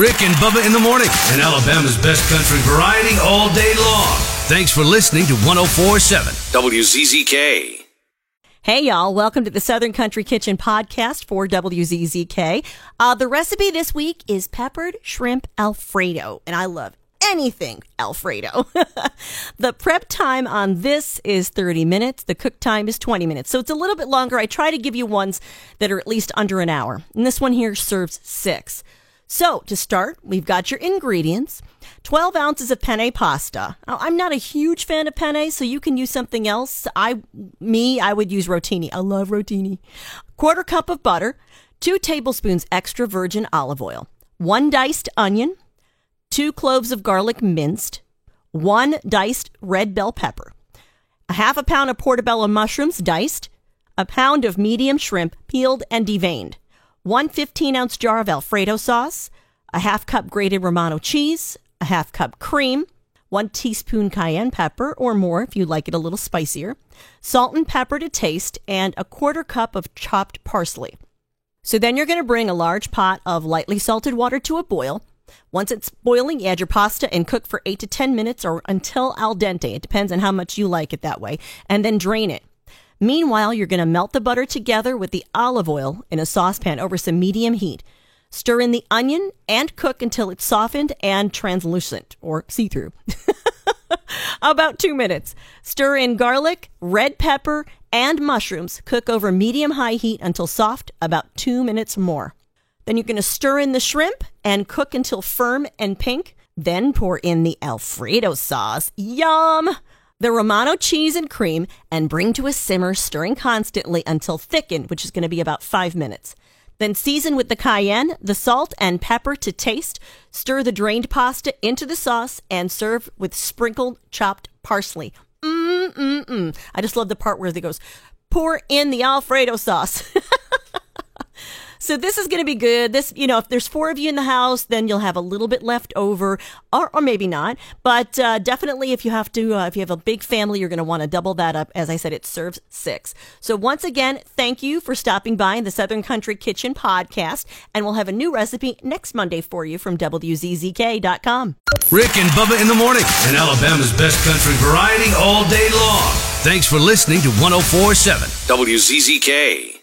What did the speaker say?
Rick and Bubba in the morning, and Alabama's best country variety all day long. Thanks for listening to 1047 WZZK. Hey, y'all. Welcome to the Southern Country Kitchen podcast for WZZK. Uh, the recipe this week is peppered shrimp Alfredo, and I love anything Alfredo. the prep time on this is 30 minutes. The cook time is 20 minutes. So it's a little bit longer. I try to give you ones that are at least under an hour. And this one here serves six. So to start, we've got your ingredients. 12 ounces of penne pasta. I'm not a huge fan of penne, so you can use something else. I, me, I would use rotini. I love rotini. Quarter cup of butter, two tablespoons extra virgin olive oil, one diced onion, two cloves of garlic minced, one diced red bell pepper, a half a pound of portobello mushrooms diced, a pound of medium shrimp peeled and deveined, one 15 ounce jar of Alfredo sauce, a half cup grated Romano cheese, a half cup cream, one teaspoon cayenne pepper or more if you like it a little spicier, salt and pepper to taste, and a quarter cup of chopped parsley. So then you're going to bring a large pot of lightly salted water to a boil. Once it's boiling, add your pasta and cook for 8 to 10 minutes or until al dente. It depends on how much you like it that way. And then drain it. Meanwhile, you're going to melt the butter together with the olive oil in a saucepan over some medium heat. Stir in the onion and cook until it's softened and translucent or see through. About two minutes. Stir in garlic, red pepper, and mushrooms. Cook over medium high heat until soft, about two minutes more. Then you're going to stir in the shrimp and cook until firm and pink. Then pour in the Alfredo sauce. Yum! The Romano cheese and cream and bring to a simmer, stirring constantly until thickened, which is going to be about five minutes. Then season with the cayenne, the salt, and pepper to taste. Stir the drained pasta into the sauce and serve with sprinkled chopped parsley. Mm mm mm. I just love the part where it goes, pour in the Alfredo sauce. So this is going to be good. This, you know, if there's four of you in the house, then you'll have a little bit left over, or, or maybe not. But uh, definitely, if you have to, uh, if you have a big family, you're going to want to double that up. As I said, it serves six. So once again, thank you for stopping by the Southern Country Kitchen podcast, and we'll have a new recipe next Monday for you from WZZK.com. Rick and Bubba in the morning, and Alabama's best country variety all day long. Thanks for listening to 1047 WZZK.